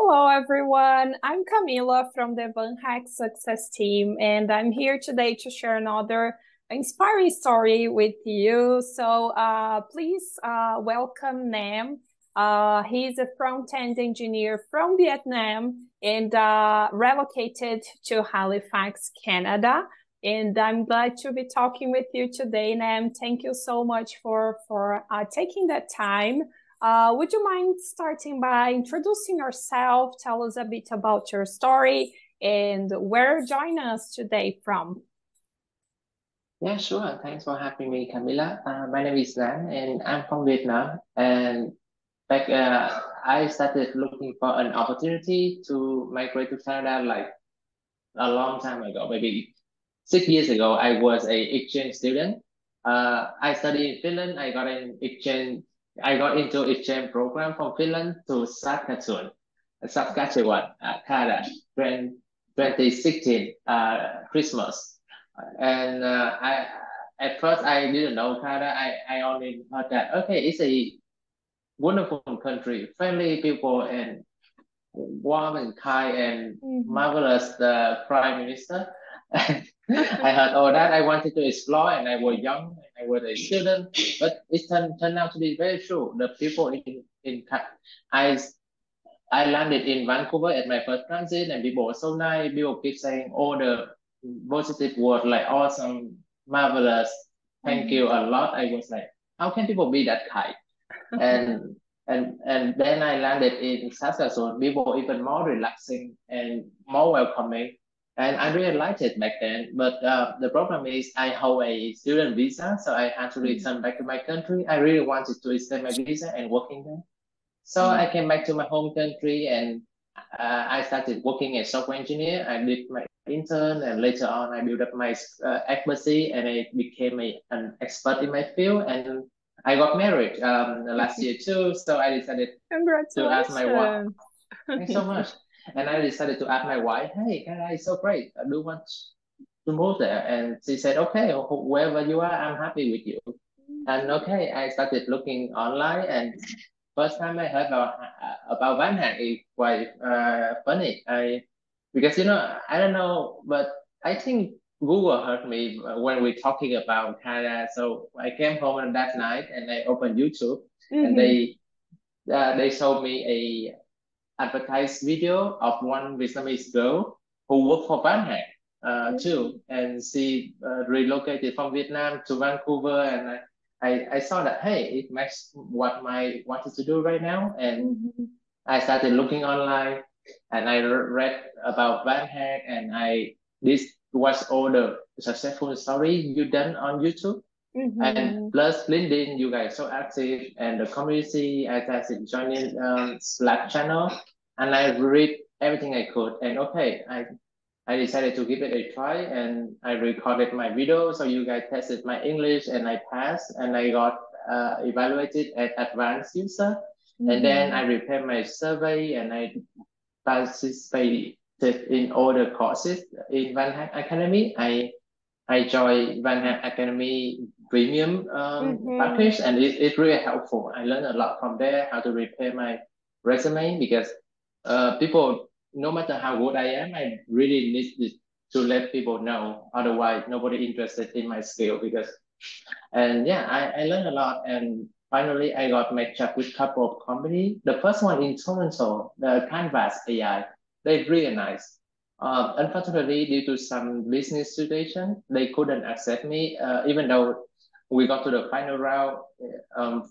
Hello, everyone. I'm Camila from the VanHack Success Team, and I'm here today to share another inspiring story with you. So uh, please uh, welcome Nam. Uh, he's a front-end engineer from Vietnam and uh, relocated to Halifax, Canada. And I'm glad to be talking with you today, Nam. Thank you so much for, for uh, taking that time. Uh, would you mind starting by introducing yourself? Tell us a bit about your story and where join us today from. Yeah, sure. Thanks for having me, Camila. Uh, my name is Nam, and I'm from Vietnam. And back, uh, I started looking for an opportunity to migrate to Canada like a long time ago, maybe six years ago. I was a exchange student. Uh, I studied in Finland. I got an exchange I got into exchange program from Finland to Saskatchewan, Saskatchewan, uh, Canada, 2016 uh, Christmas. And uh, I at first I didn't know Canada. I, I only heard that okay, it's a wonderful country, friendly people, and warm and kind and mm-hmm. marvelous. The prime minister. I heard all that. I wanted to explore, and I was young, and I was a student. But it turned, turned out to be very true. The people in in I I landed in Vancouver at my first transit, and people were so nice. People keep saying all the positive words like awesome, marvelous, thank mm-hmm. you a lot. I was like, how can people be that kind? and and and then I landed in Saskatchewan. People even more relaxing and more welcoming and I really liked it back then. But uh, the problem is I hold a student visa, so I had to return mm-hmm. back to my country. I really wanted to extend my visa and working there. So mm-hmm. I came back to my home country and uh, I started working as software engineer. I did my intern and later on I built up my uh, expertise and I became a, an expert in my field and I got married um, last year too. So I decided to ask my wife. Thanks so much. And I decided to ask my wife, hey, Canada is so great. I do want to move there. And she said, okay, wherever you are, I'm happy with you. And okay, I started looking online and first time I heard about, about VanHack is quite uh, funny. I Because, you know, I don't know, but I think Google heard me when we're talking about Canada. So I came home that night and I opened YouTube mm-hmm. and they uh, they showed me a advertised video of one Vietnamese girl who worked for VanHack uh, too, and she uh, relocated from Vietnam to Vancouver, and I, I, I saw that hey, it matches what my wanted to do right now, and mm-hmm. I started looking online, and I read about VanHack, and I this was all the successful story you done on YouTube. Mm-hmm. And plus LinkedIn, you guys so active, and the community. as I started joining um, Slack channel, and I read everything I could. And okay, I I decided to give it a try, and I recorded my video. So you guys tested my English, and I passed, and I got uh, evaluated as advanced user. Mm-hmm. And then I prepared my survey, and I participated in all the courses in VanHack Academy. I I joined VanHack Academy premium um, mm-hmm. package, and it, it's really helpful. I learned a lot from there, how to repair my resume because uh, people, no matter how good I am, I really need to let people know. Otherwise, nobody interested in my skill because, and yeah, I, I learned a lot. And finally, I got matched up with a couple of companies. The first one in Toronto, the Canvass AI, they really nice. Uh, unfortunately, due to some business situation, they couldn't accept me, uh, even though we got to the final round. Um,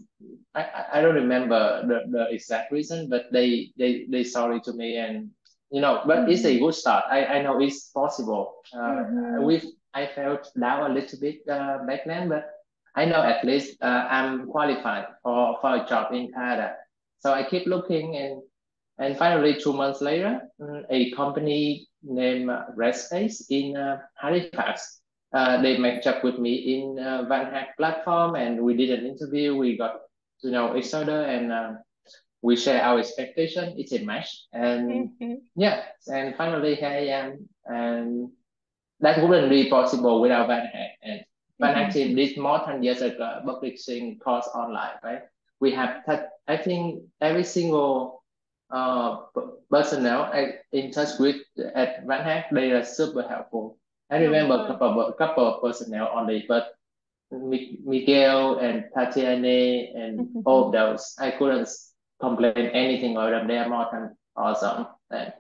I, I don't remember the, the exact reason, but they they they sorry to me and you know, but mm-hmm. it's a mm-hmm. good start. I, I know it's possible. Uh, mm-hmm. we I felt down a little bit uh, back then, but I know at least uh, I'm qualified for, for a job in Canada. So I keep looking and and finally two months later, mm, a company named Redspace in uh, Halifax uh, they matched up with me in uh, VanHack platform and we did an interview. We got to know each other and uh, we share our expectation. It's a match. And mm-hmm. yeah, and finally here I am. And that wouldn't be possible without VanHack. And VanHack mm-hmm. did more than years ago publishing course online, right? We have, I think every single uh, personnel I, in touch with at Van Hack, they are super helpful. I remember a couple of, couple of personnel only, but Miguel and Tatiane and mm-hmm. all those, I couldn't complain anything about them. They are more than awesome. And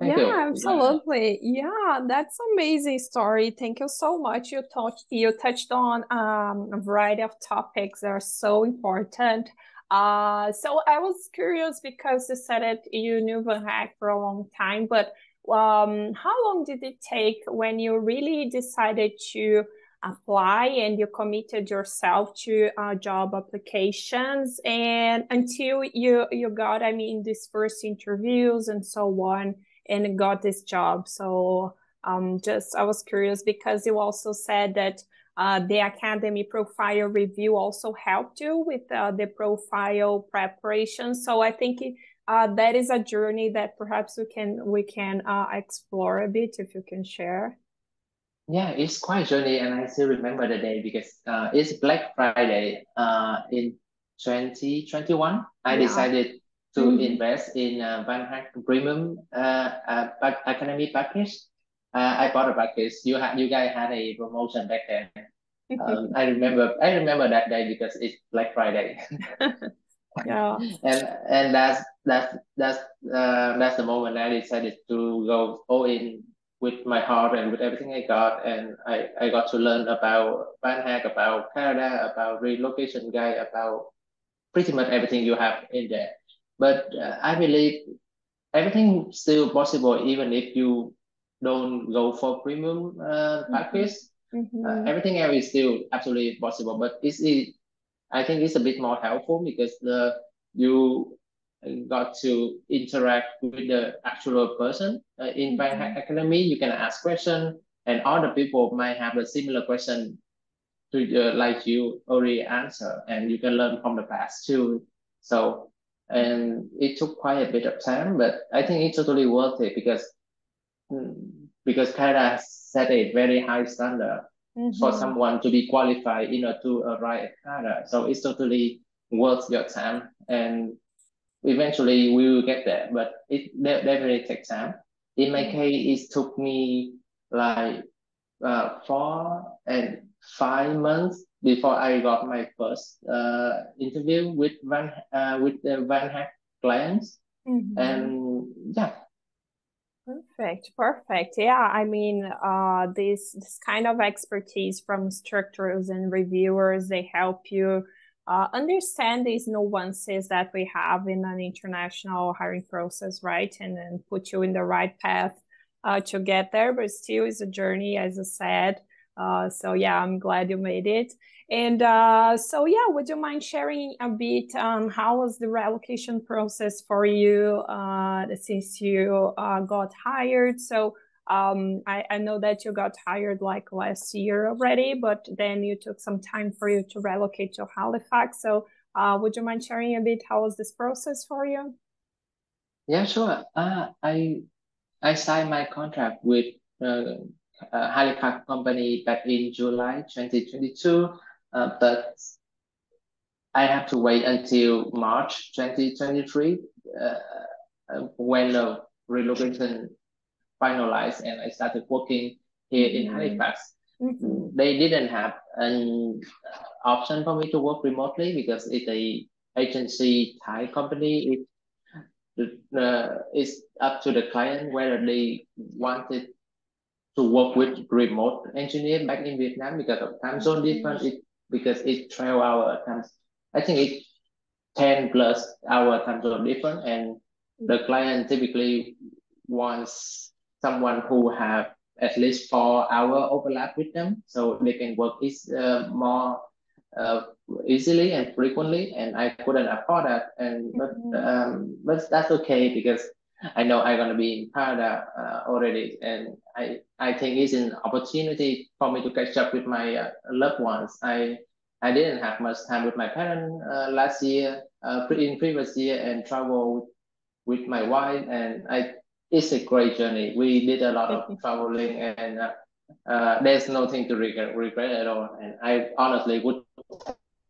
Thank yeah, you. absolutely. Yeah, that's amazing story. Thank you so much. You touched you touched on um, a variety of topics that are so important. Uh, so I was curious because you said it you knew Van Hack for a long time, but um, how long did it take when you really decided to apply and you committed yourself to uh, job applications and until you you got i mean these first interviews and so on and got this job. So um, just I was curious because you also said that uh, the academy profile review also helped you with uh, the profile preparation. So I think uh, that is a journey that perhaps we can we can uh, explore a bit if you can share. Yeah, it's quite a journey, and I still remember the day because uh, it's Black Friday uh, in 2021. I yeah. decided to mm-hmm. invest in uh, Van Hack Premium uh, uh, Academy package. Uh, I bought a package. You had you guys had a promotion back then. Um, I remember I remember that day because it's Black Friday. yeah. And and that's that's that's uh, that's the moment I decided to go all in with my heart and with everything I got, and I, I got to learn about Van Hack, about Canada, about relocation guide, about pretty much everything you have in there. But uh, I believe everything still possible even if you don't go for premium uh, mm-hmm. package. Mm-hmm. Uh, everything else is still absolutely possible, but it's it, I think it's a bit more helpful because the you got to interact with the actual person uh, in mm-hmm. Bank Academy. You can ask questions, and other people might have a similar question to uh, like you already answer, and you can learn from the past too. So and it took quite a bit of time, but I think it's totally worth it because because Canada set a very high standard mm-hmm. for someone to be qualified, you know, to arrive at Canada. So it's totally worth your time, and eventually we will get there. But it definitely takes time. In my mm-hmm. case, it took me like uh, four and five months before I got my first uh, interview with Van uh, with the Van Hack clients, mm-hmm. and yeah. Perfect, perfect. Yeah, I mean, uh, this this kind of expertise from instructors and reviewers they help you uh, understand these nuances that we have in an international hiring process, right? And then put you in the right path uh, to get there. But still, is a journey, as I said. Uh, so yeah, I'm glad you made it. And uh, so yeah, would you mind sharing a bit um, how was the relocation process for you uh, since you uh, got hired? So um, I, I know that you got hired like last year already, but then you took some time for you to relocate to Halifax. So uh, would you mind sharing a bit how was this process for you? Yeah, sure. Uh, I I signed my contract with uh, uh, Halifax company back in July 2022, uh, but I have to wait until March 2023 uh, when the relocation finalized and I started working here in mm-hmm. Halifax. Mm-hmm. They didn't have an option for me to work remotely because it's a agency Thai company. It uh, it's up to the client whether they wanted to work with remote engineer back in Vietnam because of time zone difference. It because it's 12 hour times. I think it's 10 plus hour time zone difference, and the client typically wants someone who have at least four hour overlap with them, so they can work is uh, more uh, easily and frequently. And I couldn't afford that, and but mm-hmm. um, but that's okay because I know I'm gonna be in Canada uh, already, and I I think it's an opportunity for me to catch up with my uh, loved ones. I I didn't have much time with my parents uh, last year, uh, in previous year, and travel with my wife, and I it's a great journey. We did a lot of traveling, and uh, uh, there's nothing to regret, regret at all. And I honestly would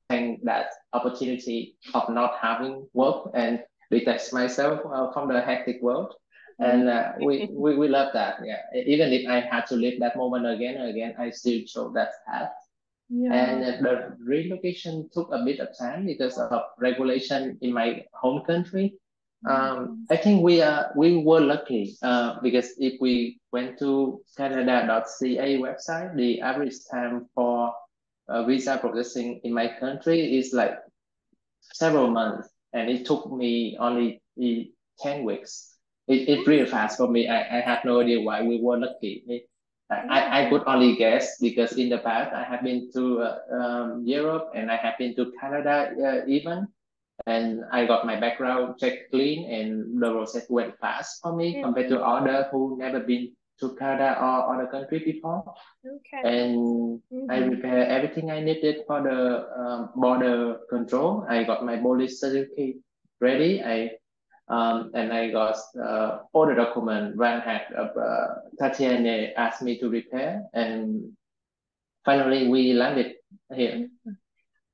thank that opportunity of not having work and detach myself uh, from the hectic world. And uh, we, we, we love that. Yeah. Even if I had to live that moment again and again, I still chose that path. Yeah. And the relocation took a bit of time because of regulation in my home country. Um, I think we are we were lucky uh, because if we went to Canada.ca website, the average time for uh, visa processing in my country is like several months, and it took me only ten weeks. It, it's really fast for me. I, I have no idea why we were lucky. It, I, I could only guess because in the past I have been to uh, um, Europe and I have been to Canada uh, even and I got my background check clean and the process went fast for me compared to other who never been to Canada or other country before. Okay. And mm-hmm. I prepare everything I needed for the um, border control. I got my police certificate ready. I um, and I got uh, all the document Van had uh, Tatiana asked me to prepare and finally we landed here. Mm-hmm.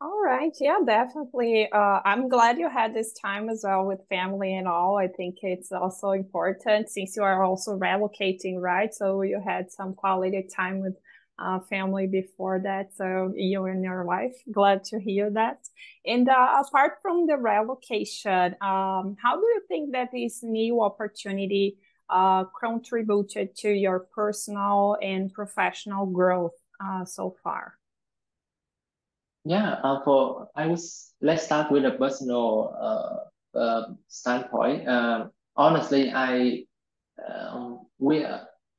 All right. Yeah, definitely. Uh, I'm glad you had this time as well with family and all. I think it's also important since you are also relocating, right? So you had some quality time with uh, family before that. So you and your wife, glad to hear that. And uh, apart from the relocation, um, how do you think that this new opportunity uh, contributed to your personal and professional growth uh, so far? Yeah, uh, for I was let's start with a personal uh, uh standpoint. Um, honestly, I um, we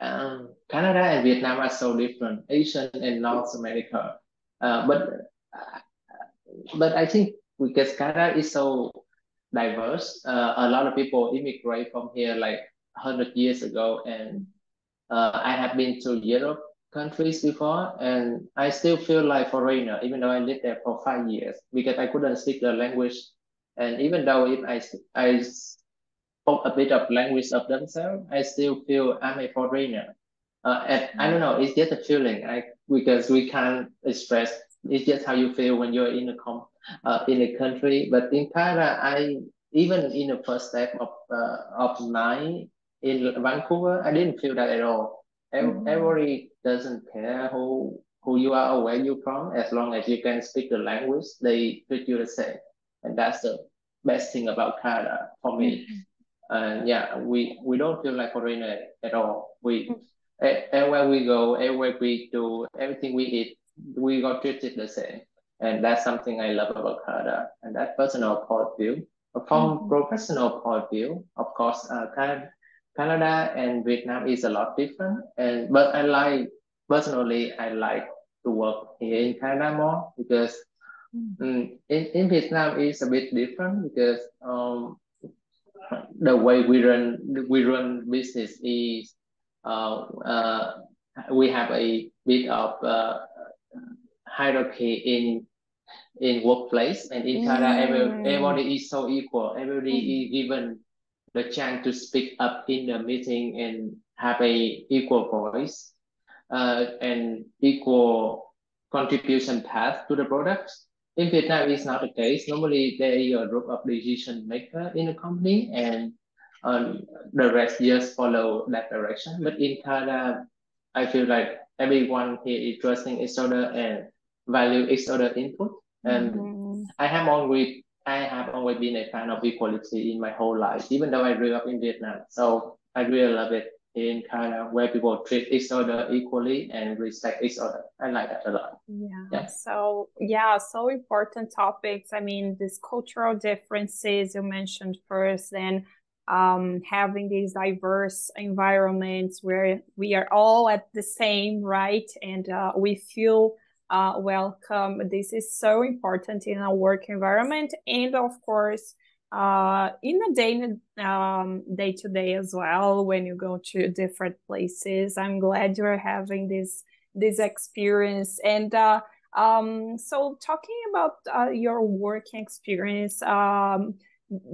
um, Canada and Vietnam are so different, Asian and North America. Uh, but but I think because Canada is so diverse, uh, a lot of people immigrate from here like hundred years ago, and uh, I have been to Europe countries before, and I still feel like foreigner, even though I lived there for five years because I couldn't speak the language. And even though if I I spoke a bit of language of themselves, I still feel I'm a foreigner. Uh, and I don't know, it's just a feeling. I because we can't express. It's just how you feel when you're in a com uh, in a country. But in Canada, I even in the first step of uh, of mine in Vancouver, I didn't feel that at all. Mm-hmm. Every doesn't care who who you are or where you're from, as long as you can speak the language, they treat you the same. And that's the best thing about Canada for me. Mm-hmm. And yeah, we we don't feel like foreigner at all. We mm-hmm. everywhere we go, everywhere we do, everything we eat, we got treated the same. And that's something I love about Canada. And that personal point of view. From mm-hmm. professional point of view, of course, uh, Canada, Canada and Vietnam is a lot different. And but I like personally, I like to work here in Canada more because um, in, in Vietnam is a bit different because um, the way we run we run business is uh, uh, we have a bit of uh, hierarchy in in workplace and in Canada every, mm. everybody is so equal everybody mm. is given the chance to speak up in the meeting and have a equal voice uh, and equal contribution path to the product. In Vietnam, it's not the case. Normally, there is a group of decision maker in the company, and um, the rest just follow that direction. But in Canada, I feel like everyone here is trusting each other and value each other input. And mm-hmm. I have always I have always been a fan of equality in my whole life, even though I grew up in Vietnam. So I really love it in Canada where people treat each other equally and respect each other. I like that a lot. Yeah. yeah. So yeah, so important topics. I mean, these cultural differences you mentioned first, and um, having these diverse environments where we are all at the same right, and uh, we feel uh, welcome. This is so important in a work environment, and of course uh, in a day um, day to day as well when you go to different places. I'm glad you're having this this experience and. Uh, um, so talking about uh, your working experience, um,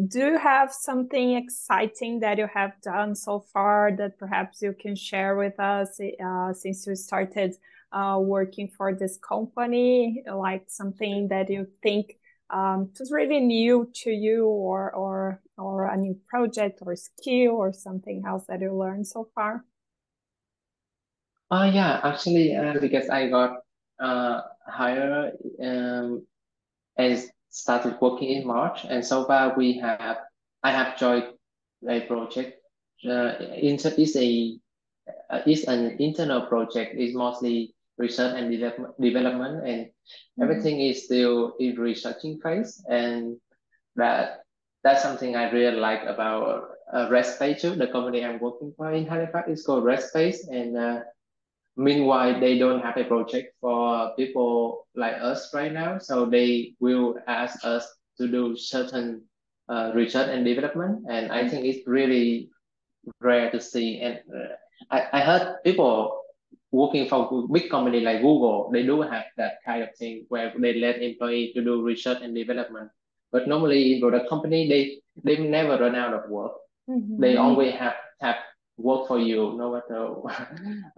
do you have something exciting that you have done so far that perhaps you can share with us uh, since you started uh, working for this company, like something that you think um, just really new to you or or or a new project or skill or something else that you learned so far? Oh yeah, actually, uh, because I got uh hired um and started working in March, and so far we have I have joined a project. Uh, inter is a uh, is an internal project. It's mostly research and develop- development, and everything is still in researching phase, and that that's something I really like about uh, RedSpace too. The company I'm working for in Halifax is called RedSpace, and uh, meanwhile they don't have a project for people like us right now, so they will ask us to do certain uh, research and development, and I think it's really rare to see. And uh, I, I heard people working for big company like Google, they do have that kind of thing where they let employee to do research and development. But normally in product company, they they never run out of work. Mm-hmm. They always have have work for you, no matter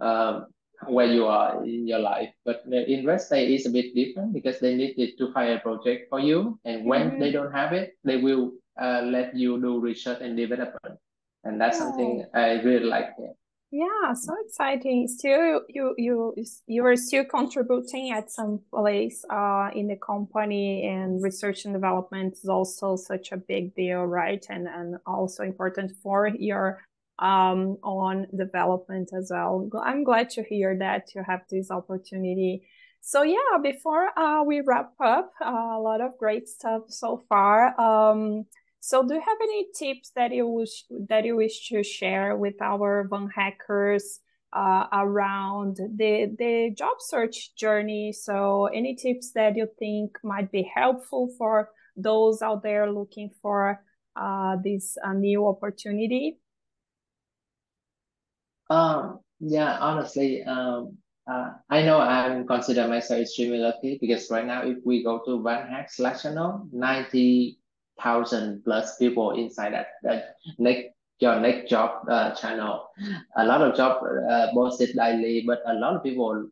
um, where you are in your life. But in RedSpace is a bit different because they needed to hire a project for you, and when mm-hmm. they don't have it, they will uh, let you do research and development, and that's oh. something I really like. Here. Yeah, so exciting. Still, you you you are still contributing at some place uh, in the company, and research and development is also such a big deal, right? And and also important for your um on development as well. I'm glad to hear that you have this opportunity. So yeah, before uh, we wrap up, uh, a lot of great stuff so far. Um, so do you have any tips that you wish that you wish to share with our Van hackers uh, around the the job search journey? So any tips that you think might be helpful for those out there looking for uh, this uh, new opportunity? Um, yeah, honestly, um, uh, I know I'm consider myself extremely lucky because right now, if we go to Van Hack Slack channel, 90 thousand plus people inside that that next your next job uh, channel. A lot of job uh, posted daily, but a lot of people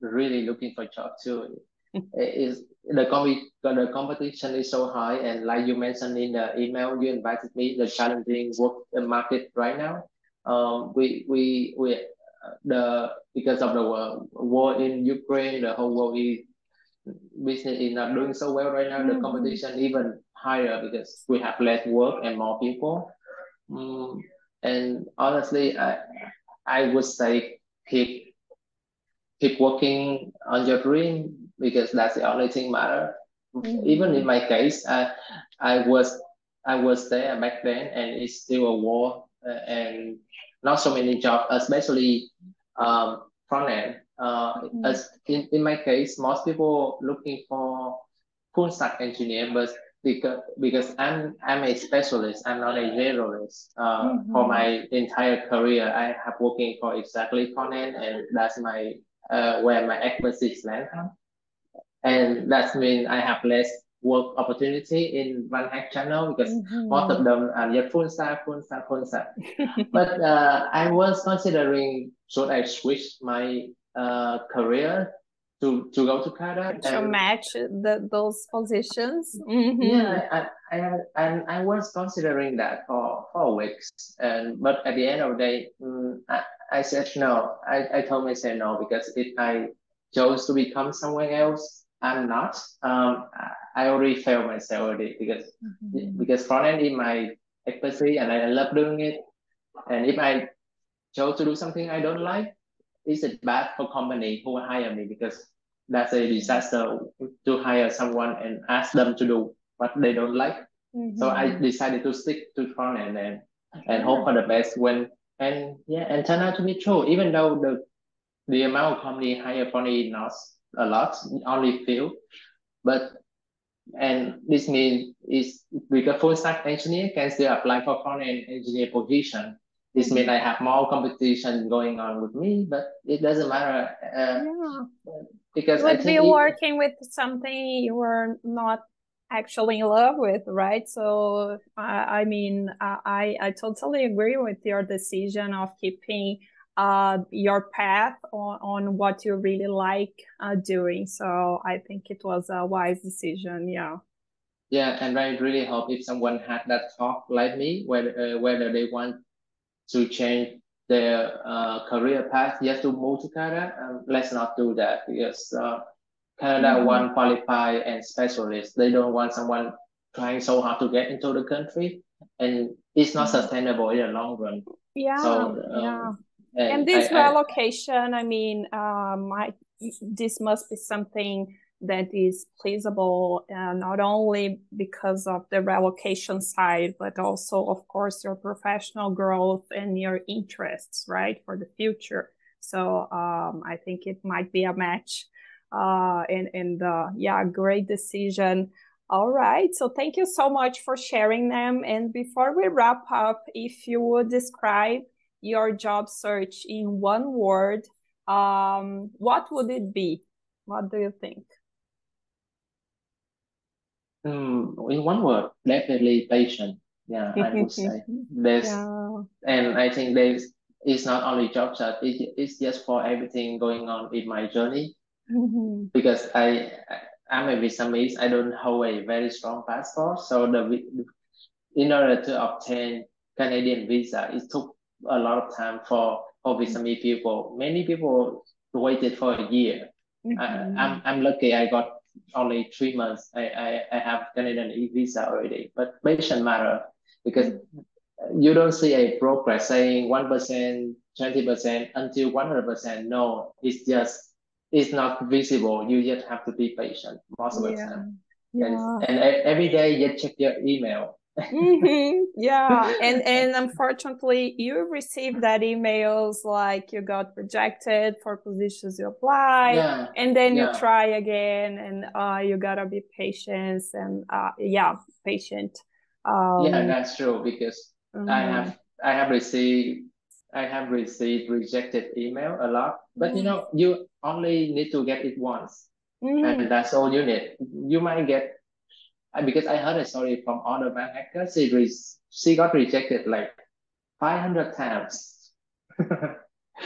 really looking for job too. is the com- the competition is so high, and like you mentioned in the email you invited me, the challenging work market right now. Um, we we we the because of the war, war in Ukraine, the whole world is business is not doing so well right now. Mm-hmm. The competition even higher because we have less work and more people. Um, and honestly, I I would say keep keep working on your dream because that's the only thing matter. Mm-hmm. Even in my case, I I was I was there back then, and it's still a war uh, and not so many jobs, especially um, front end. Uh, mm-hmm. As in, in my case, most people looking for full stack engineer, but because because I'm I'm a specialist. I'm not a generalist. Uh, mm-hmm. For my entire career, I have working for exactly front-end, and that's my uh, where my expertise land from. And that means I have less work opportunity in Van Hack channel because mm-hmm. most of them are just full stack, full stack, full stack. but uh, I was considering should I switch my uh, career to to go to Canada to and, match the those positions. Mm-hmm. Yeah, I, I and I was considering that for for weeks, and but at the end of the day, um, I, I said no. I, I told myself no because if I chose to become somewhere else, I'm not. Um, I already failed myself already because mm-hmm. because front end is my expertise and I love doing it, and if I chose to do something I don't like, is it bad for company who hire me because that's a disaster to hire someone and ask them to do what they don't like. Mm-hmm. So I decided to stick to front end and and hope for the best when and yeah and turn out to be true. Even though the the amount of company hire probably not a lot, only few, but and this means is because full stack engineer can still apply for front end engineer position this means I have more competition going on with me, but it doesn't matter. Uh, yeah. Because would be working with something you were not actually in love with, right? So I, I mean, I I totally agree with your decision of keeping uh your path on, on what you really like uh, doing. So I think it was a wise decision. Yeah. yeah, and I really hope if someone had that talk like me, whether uh, whether they want to change their uh, career path just to move to Canada, um, let's not do that because uh, Canada mm-hmm. want qualified and specialists. They don't want someone trying so hard to get into the country, and it's not mm-hmm. sustainable in the long run. Yeah, so, um, yeah. And, and this I, relocation, I, I mean, um, I, this must be something that is pleasable uh, not only because of the relocation side but also of course your professional growth and your interests right for the future. So um, i think it might be a match uh, and and uh, yeah great decision. All right so thank you so much for sharing them. And before we wrap up if you would describe your job search in one word um, what would it be? What do you think um, in one word, definitely patient. Yeah, I would say there's, yeah. and I think there's it's not only job search. It, it's just for everything going on in my journey. Mm-hmm. Because I I'm a Vietnamese. I don't hold a very strong passport, so the in order to obtain Canadian visa, it took a lot of time for for Vietnamese people. Many people waited for a year. Mm-hmm. I, I'm I'm lucky. I got only three months, I, I, I have Canadian e-visa already. But patient matter because you don't see a progress saying 1%, 20% until 100%. No, it's just, it's not visible. You just have to be patient most of the yeah. time. Yeah. And, and every day you check your email mm-hmm. Yeah, and and unfortunately, you received that emails like you got rejected for positions you apply, yeah. and then yeah. you try again, and uh, you gotta be patient and uh, yeah, patient. Um, yeah, that's true because mm-hmm. I have I have received I have received rejected email a lot, but mm-hmm. you know you only need to get it once, and mm-hmm. that's all you need. You might get because I heard a story from other Van hackers. She re- she got rejected like 500 times,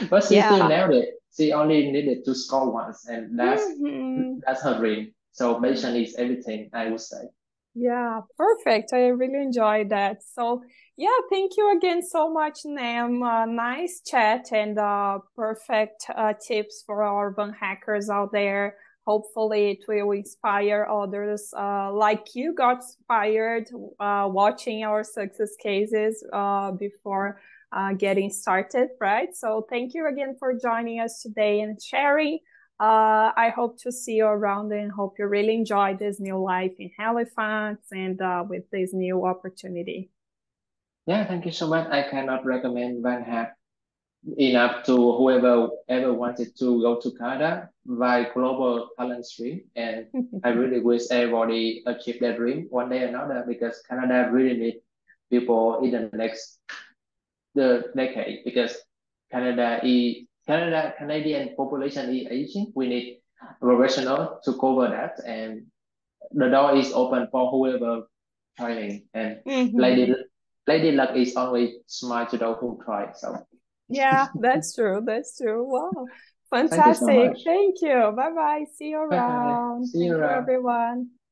but she yeah. still nailed it. She only needed to score once, and that's mm-hmm. that's her dream. So patience is everything, I would say. Yeah, perfect. I really enjoyed that. So yeah, thank you again so much, Nam. Uh, nice chat and uh, perfect uh, tips for our Van hackers out there hopefully it will inspire others uh, like you got inspired uh, watching our success cases uh, before uh, getting started right? So thank you again for joining us today and sharing. Uh, i hope to see you around and hope you really enjoy this new life in halifax and uh, with this new opportunity. Yeah thank you so much. I cannot recommend van hack enough to whoever ever wanted to go to Canada by global talent stream. And I really wish everybody achieve their dream one day or another because Canada really need people in the next the decade because Canada is Canada Canadian population is aging. We need professional to cover that and the door is open for whoever trying and mm-hmm. lady lady luck is always smart to those who try. So yeah, that's true. That's true. Wow. Fantastic. Thank you. So Thank you. Bye bye. See you around. See you Thank around. You, everyone.